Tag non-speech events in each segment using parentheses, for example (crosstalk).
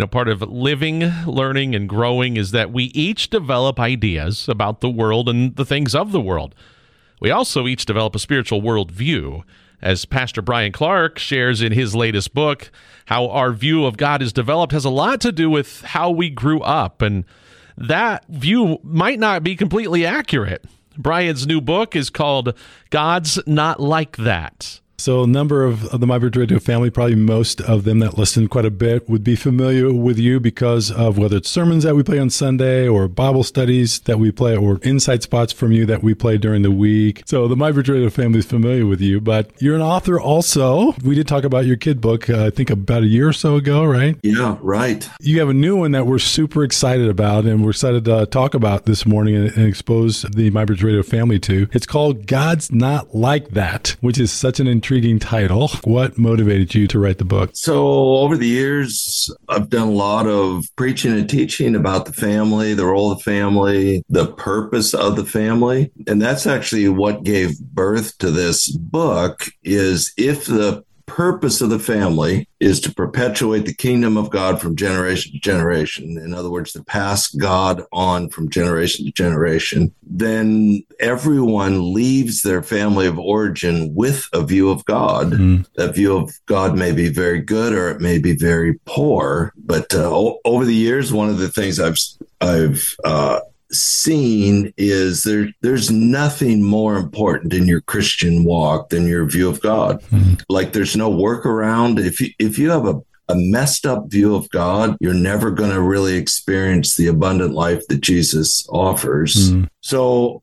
You know, part of living, learning, and growing is that we each develop ideas about the world and the things of the world. We also each develop a spiritual worldview. As Pastor Bryan Clark shares in his latest book, how our view of God is developed has a lot to do with how we grew up, and that view might not be completely accurate. Bryan's new book is called God's Not Like That. So, a number of, of the My Bridge Radio family, probably most of them that listen quite a bit, would be familiar with you because of whether it's sermons that we play on Sunday or Bible studies that we play or insight spots from you that we play during the week. So, the My Bridge Radio family is familiar with you, but you're an author also. We did talk about your kid book, uh, I think about a year or so ago, right? Yeah, right. You have a new one that we're super excited about and we're excited to talk about this morning and, and expose the My Bridge Radio family to. It's called God's Not Like That, which is such an intriguing title. What motivated you to write the book? So, over the years, I've done a lot of preaching and teaching about the family, the role of the family, the purpose of the family. And that's actually what gave birth to this book is if the purpose of the family is to perpetuate the kingdom of God from generation to generation. In other words, to pass God on from generation to generation. Then everyone leaves their family of origin with a view of God. Mm. That view of God may be very good or it may be very poor. But uh, o- over the years, one of the things I've I've uh, seen is there there's nothing more important in your Christian walk than your view of God. Mm-hmm. Like there's no workaround. If you if you have a a messed up view of God, you're never going to really experience the abundant life that Jesus offers. Mm-hmm. So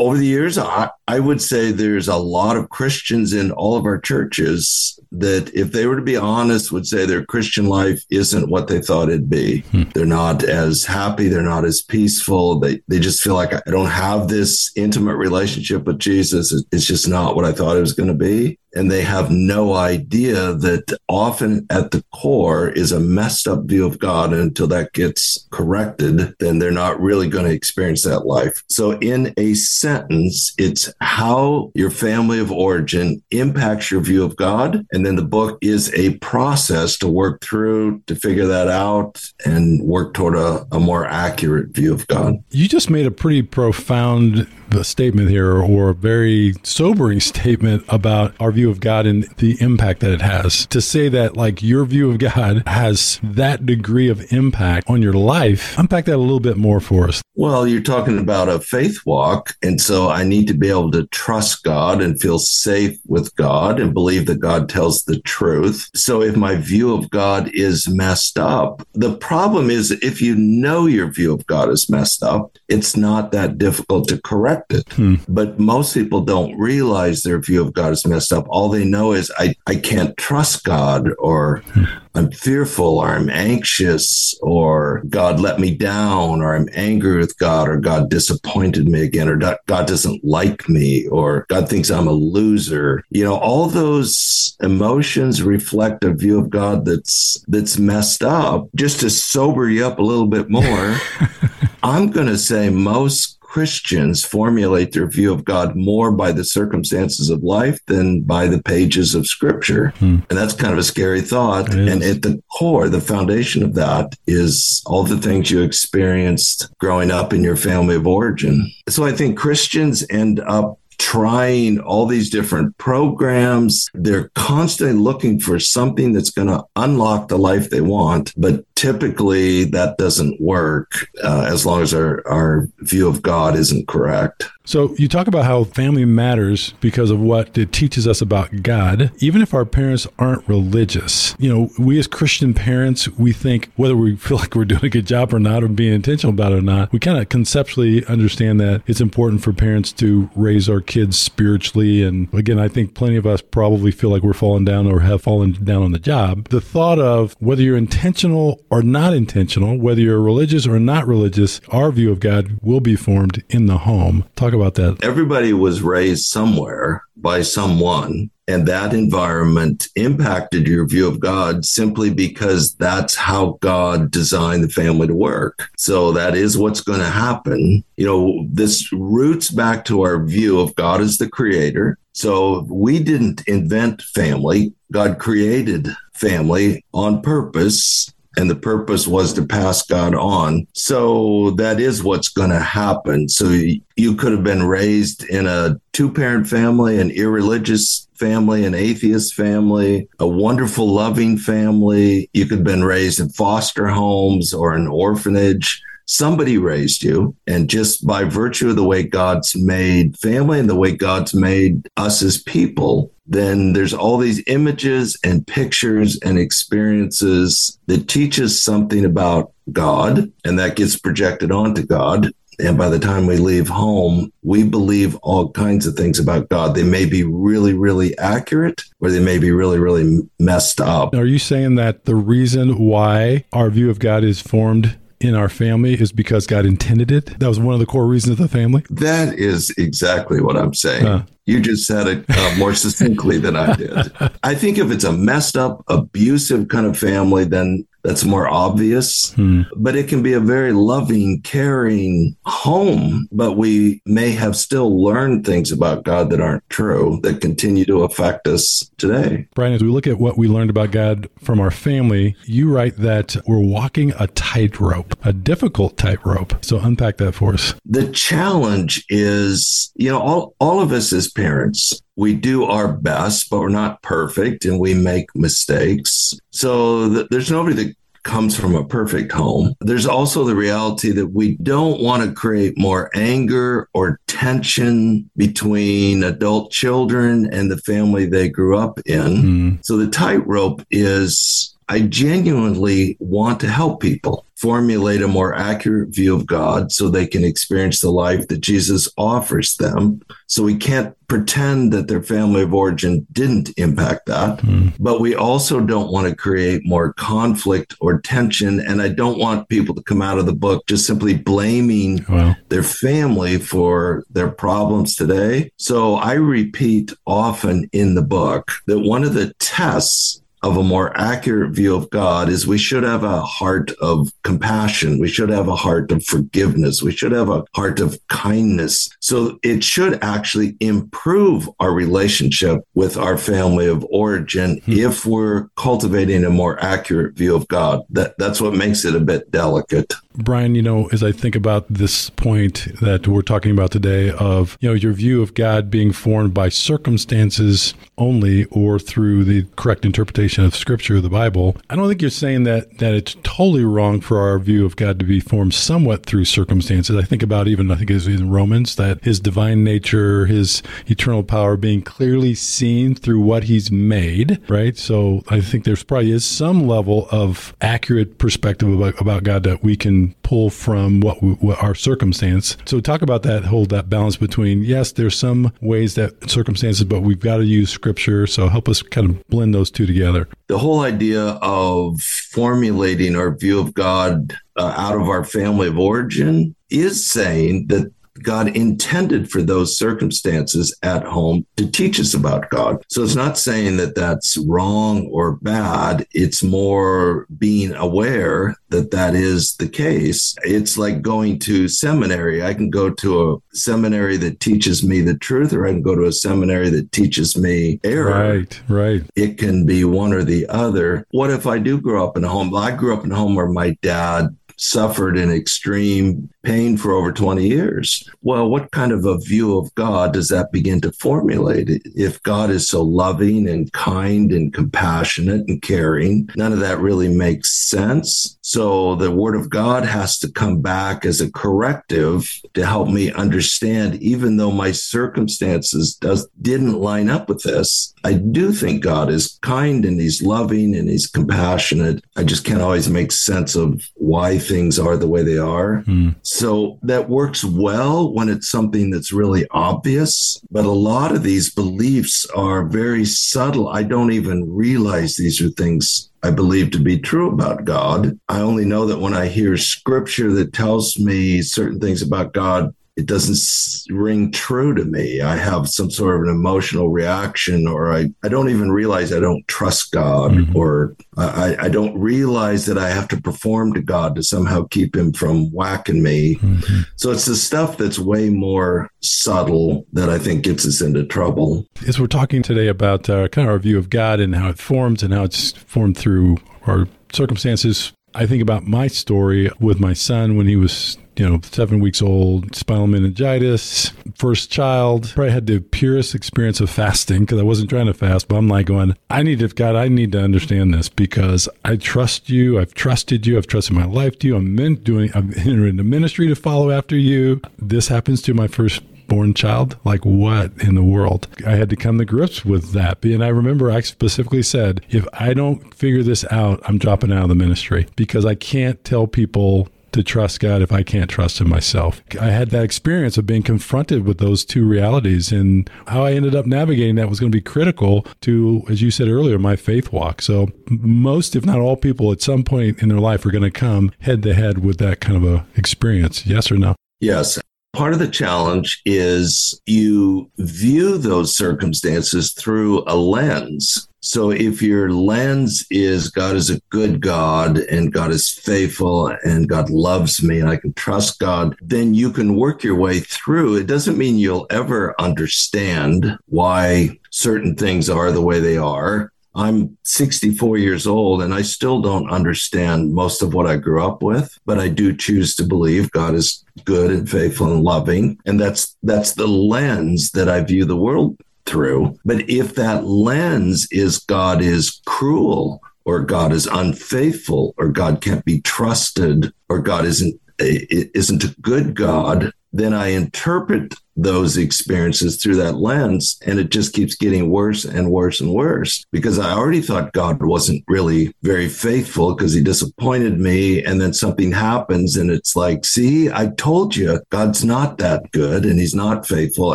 over the years, I, I would say there's a lot of Christians in all of our churches that, if they were to be honest, would say their Christian life isn't what they thought it'd be. Hmm. They're not as happy. They're not as peaceful. They, they just feel like I don't have this intimate relationship with Jesus. It's just not what I thought it was going to be and they have no idea that often at the core is a messed up view of God. And until that gets corrected, then they're not really going to experience that life. So, in a sentence, it's how your family of origin impacts your view of God. And then the book is a process to work through to figure that out and work toward a, a more accurate view of God. You just made a pretty profound statement here or a very sobering (laughs) statement about our view of God and the impact that it has. To say that like your view of God (laughs) has that degree of impact on your life, unpack that a little bit more for us. Well, you're talking about a faith walk. And so I need to be able to trust God and feel safe with God and believe that God tells the truth. So if my view of God is messed up, the problem is if you know your view of God is messed up, it's not that difficult to correct it. Hmm. But most people don't realize their view of God is messed up. All they know is I, I can't trust God or hmm. I'm fearful or I'm anxious or God let me down or I'm angry with God or God disappointed me again or God doesn't like me or God thinks I'm a loser. You know, all those emotions reflect a view of God that's that's messed up. Just to sober you up a little bit more, (laughs) I'm going to say most Christians formulate their view of God more by the circumstances of life than by the pages of scripture. Hmm. And that's kind of a scary thought. And at the core, the foundation of that is all the things you experienced growing up in your family of origin. So I think Christians end up trying all these different programs. They're constantly looking for something that's going to unlock the life they want. But typically that doesn't work uh, as long as our, our view of God isn't correct. So you talk about how family matters because of what it teaches us about God, even if our parents aren't religious. You know, we as Christian parents, we think whether we (laughs) feel like we're doing a good job or not, or being intentional about it or not, we kind of conceptually understand that it's important for parents to raise our kids spiritually. And again, I think plenty of us probably feel like we're falling down or have fallen down on the job. The thought of whether you're intentional or not intentional, whether you're religious or not religious, our view of God will be formed in the home. Talk about that. Everybody was raised somewhere by someone, and that environment impacted your view of God simply because that's how God designed the family to work. So that is what's going to happen. You know, this roots back to our view of God as the creator. So we didn't invent family. God created family on purpose and the purpose was to pass God on. So that is what's going to happen. So you could have been raised in a two parent family, an irreligious family, an atheist family, a wonderful, loving family. You could have been raised in foster homes or an orphanage somebody raised you. And just by virtue of the way God's made family and the way God's made us as people, then there's all these images and pictures and experiences that teaches something about God, and that gets projected onto God. And by the time we leave home, we believe all kinds of things about God. They may be really, really accurate, or they may be really, really messed up. Are you saying that the reason why our view of God is formed in our family is because God intended it? That was one of the core reasons of the family? That is exactly what I'm saying. Huh. You just said it uh, more succinctly than I did. (laughs) I think if it's a messed up, abusive kind of family, then that's more obvious. Hmm. But it can be a very loving, caring home. But we may have still learned things about God that aren't true that continue to affect us today. Bryan, as we look at what we learned about God from our family, you write that we're walking a tightrope, a difficult tightrope. So unpack that for us. The challenge is, you know, all, all of us as parents, we do our best, but we're not perfect and we make mistakes. So th- there's nobody that comes from a perfect home. There's also the reality that we don't want to create more anger or tension between adult children and the family they grew up in. Mm. So the tightrope is I genuinely want to help people formulate a more accurate view of God so they can experience the life that Jesus offers them. So we can't pretend that their family of origin didn't impact that. Mm. But we also don't want to create more conflict or tension. And I don't want people to come out of the book just simply blaming wow. their family for their problems today. So I repeat often in the book that one of the tests of a more accurate view of God is we should have a heart of compassion. We should have a heart of forgiveness. We should have a heart of kindness. So it should actually improve our relationship with our family of origin hmm. if we're cultivating a more accurate view of God. That, that's what makes it a bit delicate. Bryan, you know, as I think about this point that we're talking about today of, you know, your view of God being formed by circumstances only or through the correct interpretation of scripture, the Bible, I don't think you're saying that that it's totally wrong for our view of God to be formed somewhat through circumstances. I think about even I think it's in Romans that his divine nature, his eternal power being clearly seen through what he's made, right? So I think there's probably is some level of accurate perspective about, about God that we can pull from what, what our circumstance. So talk about that whole that balance between yes, there's some ways that circumstances, but we've got to use scripture. So help us kind of blend those two together. The whole idea of formulating our view of God uh, out of our family of origin is saying that God intended for those circumstances at home to teach us about God. So it's not saying that that's wrong or bad. It's more being aware that that is the case. It's like going to seminary. I can go to a seminary that teaches me the truth, or I can go to a seminary that teaches me error. Right, right. It can be one or the other. What if I do grow up in a home? I grew up in a home where my dad suffered in extreme pain for over 20 years. Well, what kind of a view of God does that begin to formulate? If God is so loving and kind and compassionate and caring, none of that really makes sense. So the word of God has to come back as a corrective to help me understand, even though my circumstances does, didn't line up with this. I do think God is kind and he's loving and he's compassionate. I just can't always make sense of why things are the way they are. Mm. So that works well when it's something that's really obvious. But a lot of these beliefs are very subtle. I don't even realize these are things I believe to be true about God. I only know that when I hear scripture that tells me certain things about God, it doesn't ring true to me. I have some sort of an emotional reaction, or I, I don't even realize I don't trust God, mm-hmm. or I, I don't realize that I have to perform to God to somehow keep him from whacking me. Mm-hmm. So it's the stuff that's way more subtle that I think gets us into trouble. As we're talking today about uh, kind of our view of God and how it forms and how it's formed through our circumstances I think about my story with my son when he was you know, seven weeks old, spinal meningitis, first child. Probably had the purest experience of fasting because I wasn't trying to fast, but I'm like going, I need to, God, I need to understand this because I trust you. I've trusted you. I've trusted my life to you. I'm meant doing, I'm entering the ministry to follow after you. This happens to my first born child? Like, what in the world? I had to come to grips with that. And I remember I specifically said, if I don't figure this out, I'm dropping out of the ministry because I can't tell people to trust God if I can't trust Him myself. I had that experience of being confronted with those two realities, and how I ended up navigating that was going to be critical to, as you said earlier, my faith walk. So, most, if not all people, at some point in their life are going to come head to head with that kind of a experience. Yes or no? Yes. Part of the challenge is you view those circumstances through a lens so if your lens is God is a good God and God is faithful and God loves me and I can trust God, then you can work your way through. It doesn't mean you'll ever understand why certain things are the way they are. I'm 64 years old and I still don't understand most of what I grew up with, but I do choose to believe God is good and faithful and loving. And that's that's the lens that I view the world through. But if that lens is God is cruel or God is unfaithful or God can't be trusted or God isn't isn't a good God, then I interpret those experiences through that lens and it just keeps getting worse and worse and worse because I already thought God wasn't really very faithful because he disappointed me and then something happens and it's like see I told you God's not that good and he's not faithful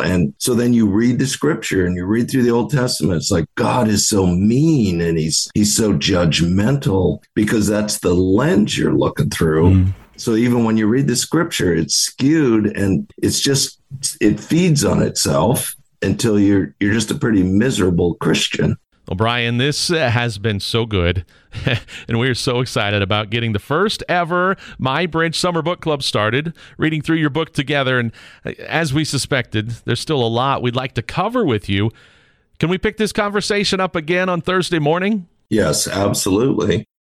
and so then you read the scripture and you read through the Old Testament it's like God is so mean and he's he's so judgmental because that's the lens you're looking through mm. So even when you read the scripture, it's skewed and it's just it feeds on itself until you're you're just a pretty miserable Christian. Well, Bryan, this uh, has been so good. (laughs) and we're so excited about getting the first ever My Bridge Summer Book Club started, reading through your book together. And uh, as we suspected, there's still a lot we'd like to cover with you. Can we pick this conversation up again on Thursday morning? Yes, absolutely.